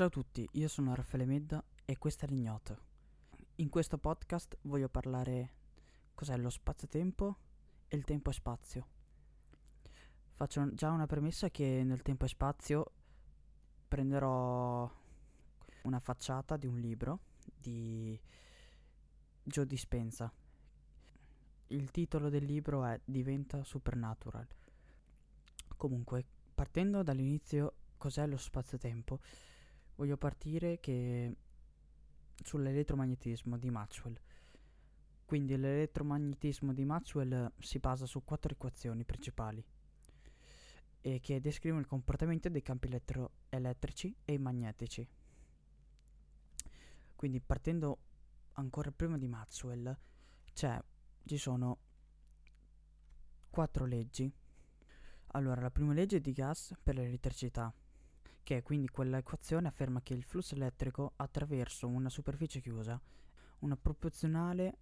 Ciao a tutti, io sono Raffaele Medda e questo è l'ignoto. In questo podcast voglio parlare cos'è lo spazio-tempo e il tempo e spazio. Faccio già una premessa che nel tempo e spazio prenderò una facciata di un libro di Joe Dispenza. Il titolo del libro è Diventa Supernatural. Comunque, partendo dall'inizio, cos'è lo spazio-tempo? Voglio partire che sull'elettromagnetismo di Maxwell. Quindi l'elettromagnetismo di Maxwell si basa su quattro equazioni principali e che descrivono il comportamento dei campi elettro- elettrici e magnetici. Quindi partendo ancora prima di Maxwell, cioè, ci sono quattro leggi. Allora, la prima legge è di gas per l'elettricità, che quindi quella equazione afferma che il flusso elettrico attraverso una superficie chiusa una proporzionale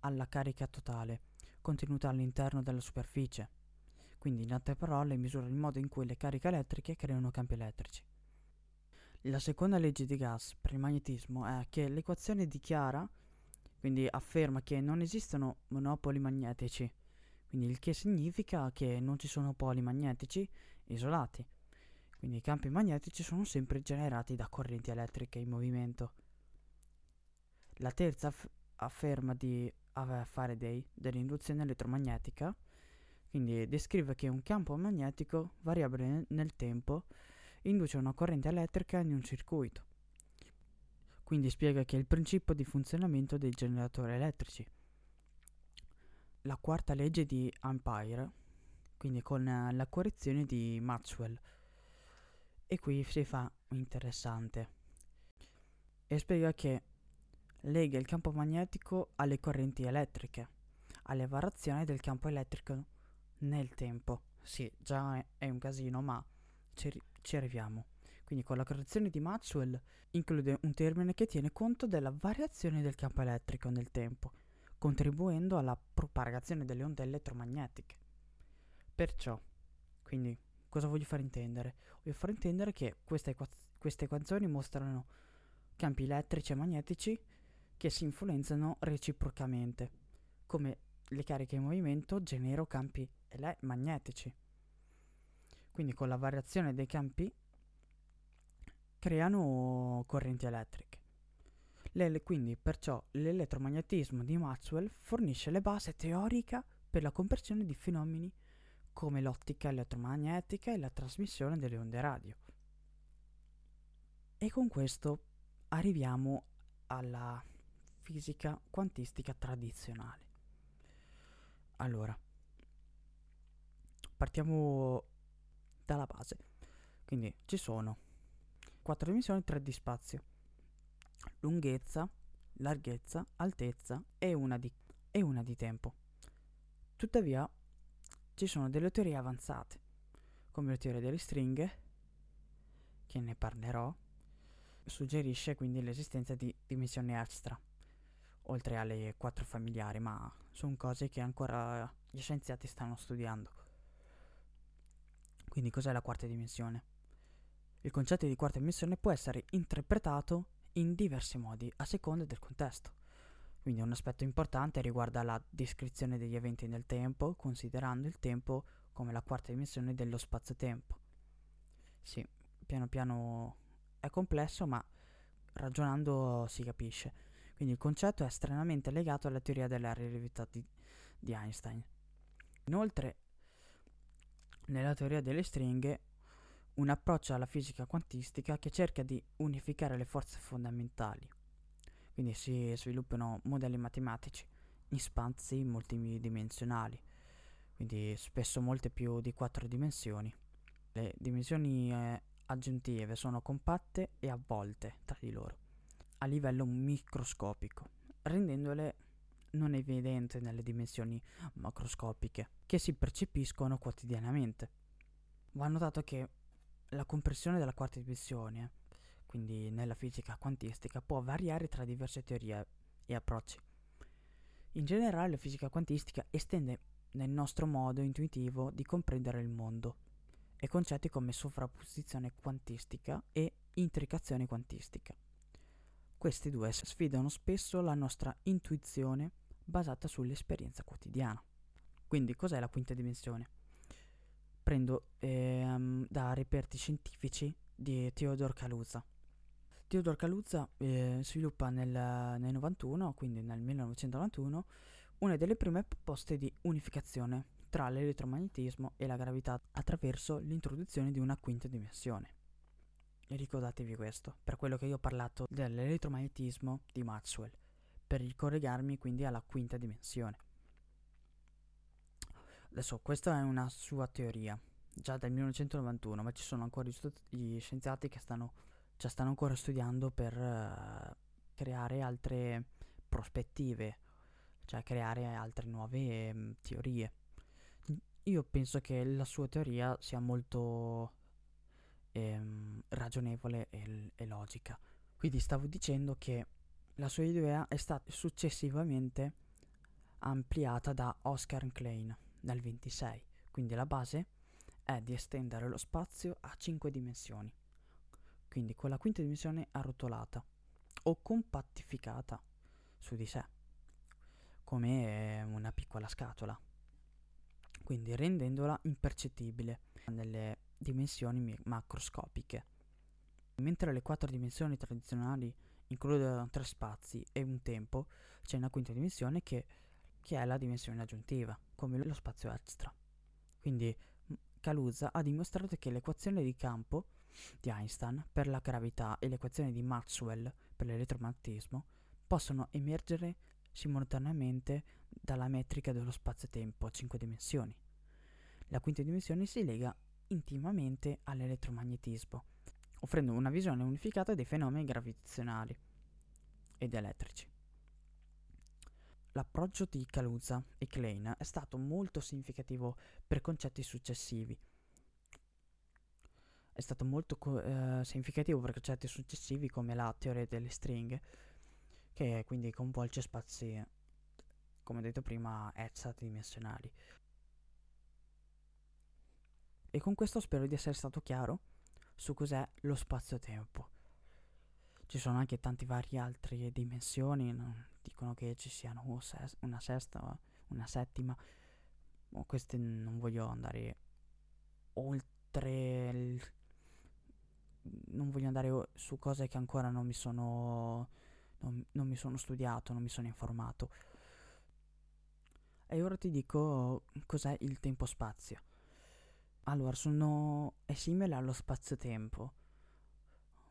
alla carica totale contenuta all'interno della superficie. Quindi in altre parole misura il modo in cui le cariche elettriche creano campi elettrici. La seconda legge di gas per il magnetismo è che l'equazione dichiara, quindi afferma che non esistono monopoli magnetici, quindi il che significa che non ci sono poli magnetici isolati. Quindi i campi magnetici sono sempre generati da correnti elettriche in movimento. La terza aff- afferma di uh, Faraday dell'induzione elettromagnetica, quindi descrive che un campo magnetico variabile nel tempo induce una corrente elettrica in un circuito. Quindi spiega che è il principio di funzionamento dei generatori elettrici. La quarta legge di Ampere, quindi con la correzione di Maxwell, e qui si fa interessante. E spiega che lega il campo magnetico alle correnti elettriche, alle variazioni del campo elettrico nel tempo. Sì, già è, un casino, ma ci, ci arriviamo. Quindi con la correzione di Maxwell include un termine che tiene conto della variazione del campo elettrico nel tempo, contribuendo alla propagazione delle onde elettromagnetiche. Perciò, quindi Cosa voglio far intendere? Voglio far intendere che queste, equaz- queste equazioni mostrano campi elettrici e magnetici che si influenzano reciprocamente, come le cariche in movimento generano campi ele- magnetici. Quindi con la variazione dei campi creano correnti elettriche. Le, quindi perciò l'elettromagnetismo di Maxwell fornisce le basi teoriche per la comprensione di fenomeni come l'ottica elettromagnetica e la trasmissione delle onde radio. E con questo arriviamo alla fisica quantistica tradizionale. Allora, partiamo dalla base. Quindi ci sono quattro dimensioni, tre di spazio. Lunghezza, larghezza, altezza e una di, e una di tempo. Tuttavia, ci sono delle teorie avanzate, come la teoria delle stringhe, che ne parlerò, suggerisce quindi l'esistenza di dimensioni extra, oltre alle quattro familiari, ma sono cose che ancora gli scienziati stanno studiando. Quindi cos'è la quarta dimensione? Il concetto di quarta dimensione può essere interpretato in diversi modi a seconda del contesto. Quindi un aspetto importante riguarda la descrizione degli eventi nel tempo, considerando il tempo come la quarta dimensione dello spazio-tempo. Sì, piano piano è complesso, ma ragionando si capisce. Quindi il concetto è estremamente legato alla teoria della relatività di, di Einstein. Inoltre, nella teoria delle stringhe, un approccio alla fisica quantistica che cerca di unificare le forze fondamentali quindi si sviluppano modelli matematici in spazi multidimensionali, quindi spesso molte più di quattro dimensioni. Le dimensioni eh, aggiuntive sono compatte e avvolte tra di loro, a livello microscopico, rendendole non evidenti nelle dimensioni macroscopiche che si percepiscono quotidianamente. Va notato che la compressione della quarta dimensione quindi nella fisica quantistica, può variare tra diverse teorie e approcci. In generale la fisica quantistica estende nel nostro modo intuitivo di comprendere il mondo e concetti come sovrapposizione quantistica e intricazione quantistica. Questi due sfidano spesso la nostra intuizione basata sull'esperienza quotidiana. Quindi cos'è la quinta dimensione? Prendo ehm, da reperti scientifici di Theodor Kaluza. Theodor Kaluza eh, sviluppa nel, nel 91, quindi nel 1991, una delle prime proposte di unificazione tra l'elettromagnetismo e la gravità attraverso l'introduzione di una quinta dimensione. E ricordatevi questo, per quello che io ho parlato dell'elettromagnetismo di Maxwell, per ricollegarmi quindi alla quinta dimensione. Adesso, questa è una sua teoria, già dal 1991, ma ci sono ancora gli scienziati che stanno, già stanno ancora studiando per uh, creare altre prospettive, cioè creare altre nuove um, teorie. Io penso che la sua teoria sia molto ehm, ragionevole e, e logica. Quindi stavo dicendo che la sua idea è stata successivamente ampliata da Oscar Klein nel 26. Quindi la base è di estendere lo spazio a 5 dimensioni. Quindi con la quinta dimensione arrotolata o compattificata su di sé, come una piccola scatola. Quindi rendendola impercettibile nelle dimensioni macroscopiche. Mentre le quattro dimensioni tradizionali includono tre spazi e un tempo, c'è una quinta dimensione che, che è la dimensione aggiuntiva, come lo spazio extra. Quindi Kaluza ha dimostrato che l'equazione di campo di Einstein per la gravità e l'equazione di Maxwell per l'elettromagnetismo possono emergere simultaneamente dalla metrica dello spazio-tempo a cinque dimensioni. La quinta dimensione si lega intimamente all'elettromagnetismo, offrendo una visione unificata dei fenomeni gravitazionali ed elettrici. L'approccio di Kaluza e Klein è stato molto significativo per concetti successivi. È stato molto co- eh, significativo per concetti successivi come la teoria delle stringhe, che quindi coinvolge spazi, come detto prima, hexadimensionali. E con questo spero di essere stato chiaro su cos'è lo spazio-tempo. Ci sono anche tante varie altre dimensioni, no? dicono che ci siano una sesta, una settima, ma queste non voglio andare oltre non voglio andare su cose che ancora non mi sono non, non mi sono studiato, non mi sono informato. E ora ti dico cos'è il tempo-spazio. Allora, sono, è simile allo spazio-tempo,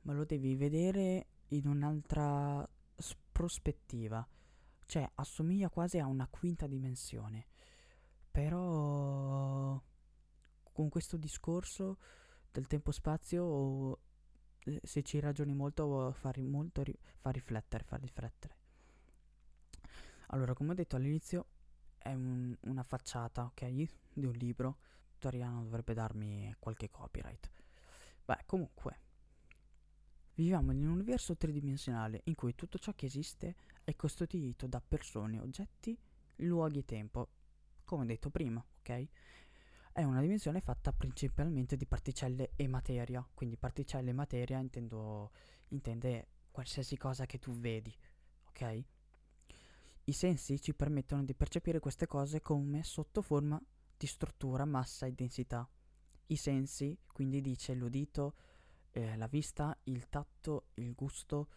ma lo devi vedere in un'altra s- prospettiva, cioè assomiglia quasi a una quinta dimensione. Però con questo discorso del tempo-spazio, eh, se ci ragioni molto, fa, ri- molto ri- fa riflettere, fa riflettere. Allora, come ho detto all'inizio, è un, una facciata, ok, di un libro Toriano dovrebbe darmi qualche copyright. Beh, comunque, viviamo in un universo tridimensionale in cui tutto ciò che esiste è costituito da persone, oggetti, luoghi e tempo, come detto prima, ok? È una dimensione fatta principalmente di particelle e materia, quindi particelle e materia intendo, intende qualsiasi cosa che tu vedi, ok? I sensi ci permettono di percepire queste cose come sotto forma di struttura, massa e densità. I sensi, quindi dice l'udito, eh, la vista, il tatto, il gusto,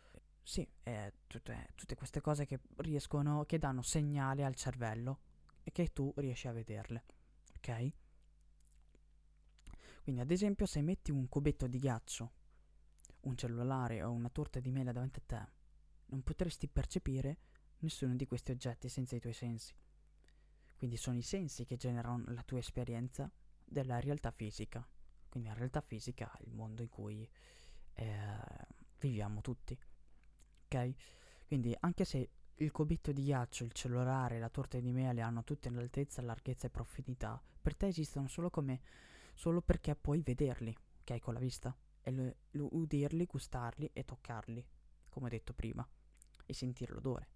sì, eh, tutte, tutte queste cose che riescono, che danno segnale al cervello e che tu riesci a vederle, ok? Quindi ad esempio se metti un cubetto di ghiaccio, un cellulare o una torta di mela davanti a te, non potresti percepire nessuno di questi oggetti senza i tuoi sensi. Quindi sono i sensi che generano la tua esperienza della realtà fisica. Quindi la realtà fisica è il mondo in cui eh, viviamo tutti. Ok? Quindi anche se il cubetto di ghiaccio, il cellulare, la torta di mele hanno tutte l'altezza, larghezza e profondità, per te esistono solo come solo perché puoi vederli, ok, con la vista, e lo, lo udirli, gustarli e toccarli, come ho detto prima, e sentire l'odore.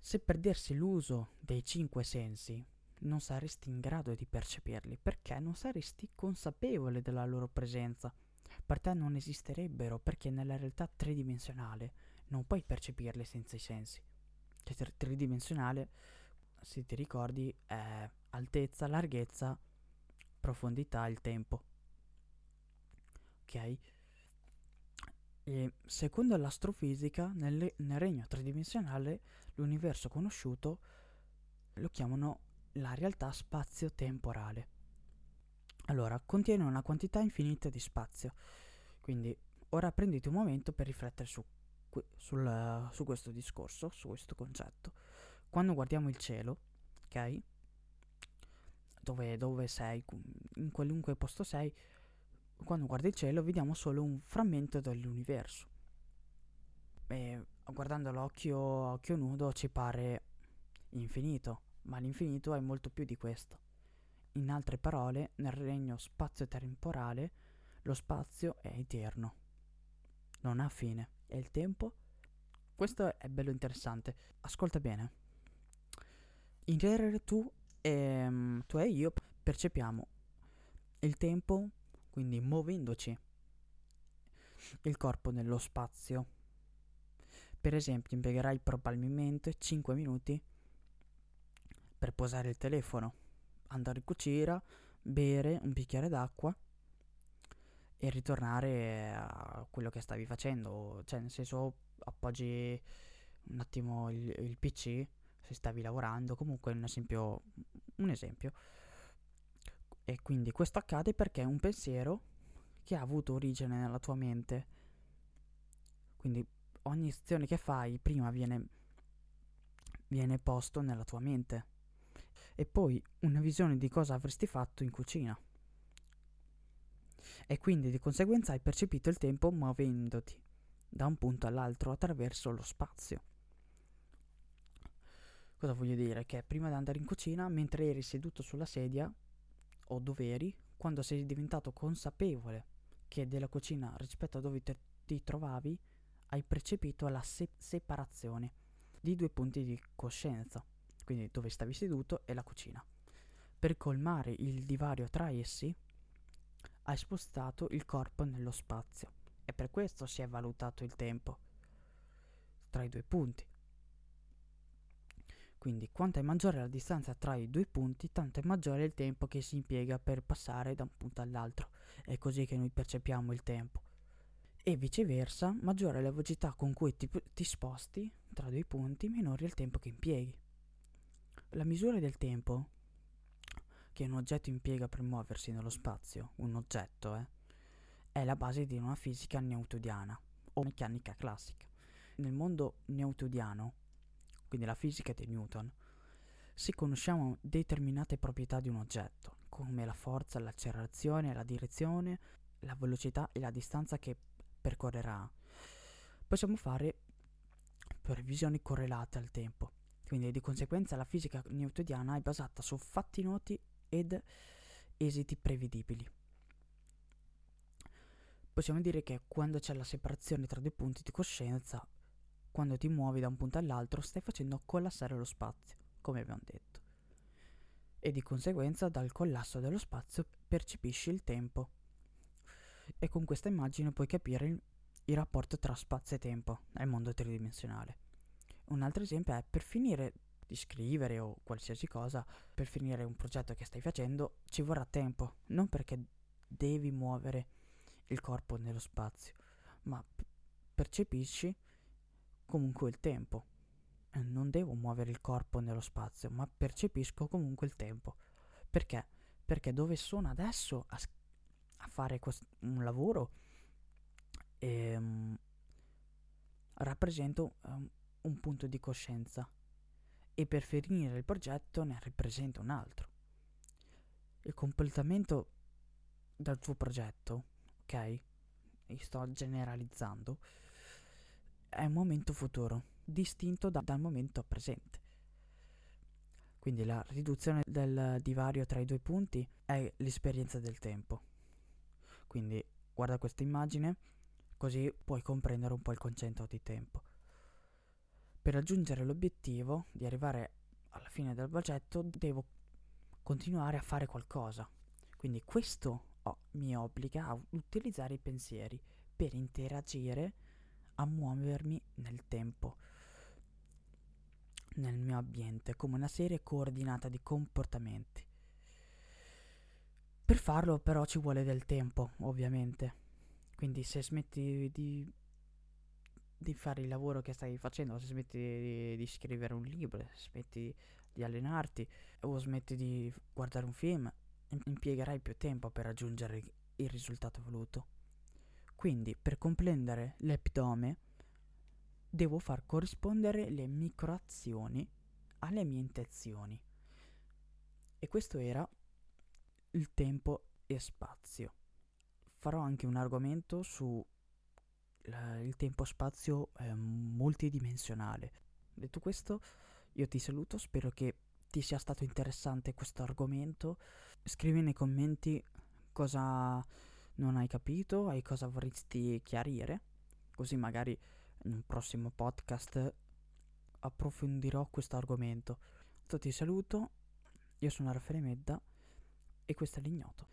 Se perdessi l'uso dei cinque sensi, non saresti in grado di percepirli, perché non saresti consapevole della loro presenza, per te non esisterebbero perché nella realtà tridimensionale non puoi percepirle senza i sensi. Cioè, tridimensionale, se ti ricordi, è altezza, larghezza, profondità, il tempo. Ok? E secondo l'astrofisica, nel, nel regno tridimensionale, l'universo conosciuto lo chiamano la realtà spazio-temporale. Allora, contiene una quantità infinita di spazio. Quindi, ora prendete un momento per riflettere su, sul, su questo discorso, su questo concetto. Quando guardiamo il cielo, ok? Dove, dove sei, in qualunque posto sei, quando guardi il cielo vediamo solo un frammento dell'universo. E guardando l'occhio occhio nudo ci pare infinito, ma l'infinito è molto più di questo. In altre parole, nel regno spazio-temporale, lo spazio è eterno. Non ha fine. E il tempo? Questo è bello interessante. Ascolta bene. In genere tu e, um, tu e io percepiamo il tempo, quindi muovendoci il corpo nello spazio. Per esempio, impiegherai probabilmente 5 minuti per posare il telefono andare in cucina, bere un bicchiere d'acqua e ritornare a quello che stavi facendo. Cioè, nel senso, appoggi un attimo il, il PC se stavi lavorando. Comunque, un esempio, un esempio. E quindi questo accade perché è un pensiero che ha avuto origine nella tua mente. Quindi ogni azione che fai prima viene, viene posto nella tua mente e poi una visione di cosa avresti fatto in cucina. E quindi di conseguenza hai percepito il tempo muovendoti da un punto all'altro attraverso lo spazio. Cosa voglio dire? Che prima di andare in cucina, mentre eri seduto sulla sedia, o dove eri, quando sei diventato consapevole che della cucina rispetto a dove te, ti trovavi, hai percepito la se- separazione di due punti di coscienza quindi dove stavi seduto, e la cucina. Per colmare il divario tra essi, hai spostato il corpo nello spazio e per questo si è valutato il tempo tra i due punti. Quindi quanto è maggiore la distanza tra i due punti, tanto è maggiore il tempo che si impiega per passare da un punto all'altro. È così che noi percepiamo il tempo. E viceversa, maggiore è la velocità con cui ti, ti sposti tra due punti, minore è il tempo che impieghi. La misura del tempo che un oggetto impiega per muoversi nello spazio, un oggetto, eh, è la base di una fisica newtoniana o meccanica classica. Nel mondo newtoniano, quindi la fisica di Newton, si conosciamo determinate proprietà di un oggetto, come la forza, l'accelerazione, la direzione, la velocità e la distanza che percorrerà. Possiamo fare previsioni correlate al tempo quindi di conseguenza la fisica newtoniana è basata su fatti noti ed esiti prevedibili. Possiamo dire che quando c'è la separazione tra due punti di coscienza, quando ti muovi da un punto all'altro, stai facendo collassare lo spazio, come abbiamo detto. E di conseguenza dal collasso dello spazio percepisci il tempo. E con questa immagine puoi capire il, il rapporto tra spazio e tempo nel mondo tridimensionale. Un altro esempio è per finire di scrivere o qualsiasi cosa, per finire un progetto che stai facendo, ci vorrà tempo, non perché devi muovere il corpo nello spazio, ma percepisci comunque il tempo. Non devo muovere il corpo nello spazio, ma percepisco comunque il tempo. Perché? Perché dove sono adesso a, a fare quest- un lavoro ehm, rappresento um, un punto di coscienza e per finire il progetto ne rappresenta un altro. Il completamento del tuo progetto, ok? Io sto generalizzando, è un momento futuro, distinto da, dal momento presente. Quindi la riduzione del divario tra i due punti è l'esperienza del tempo. Quindi guarda questa immagine, così puoi comprendere un po' il concetto di tempo. Per raggiungere l'obiettivo di arrivare alla fine del progetto devo continuare a fare qualcosa. Quindi questo oh, mi obbliga a utilizzare i pensieri per interagire, a muovermi nel tempo, nel mio ambiente, come una serie coordinata di comportamenti. Per farlo però ci vuole del tempo, ovviamente. Quindi se smetti di, di fare il lavoro che stai facendo, se smetti di, di scrivere un libro, se smetti di allenarti o smetti di guardare un film, impiegherai più tempo per raggiungere il risultato voluto. Quindi, per comprendere l'epidome, devo far corrispondere le microazioni alle mie intenzioni. E questo era il tempo e spazio. Farò anche un argomento su il tempo-spazio eh, multidimensionale. Detto questo, io ti saluto, spero che ti sia stato interessante questo argomento. Scrivi nei commenti cosa non hai capito e cosa vorresti chiarire, così magari in un prossimo podcast approfondirò questo argomento. Ti saluto, io sono Raffaele Medda e questo è l'ignoto.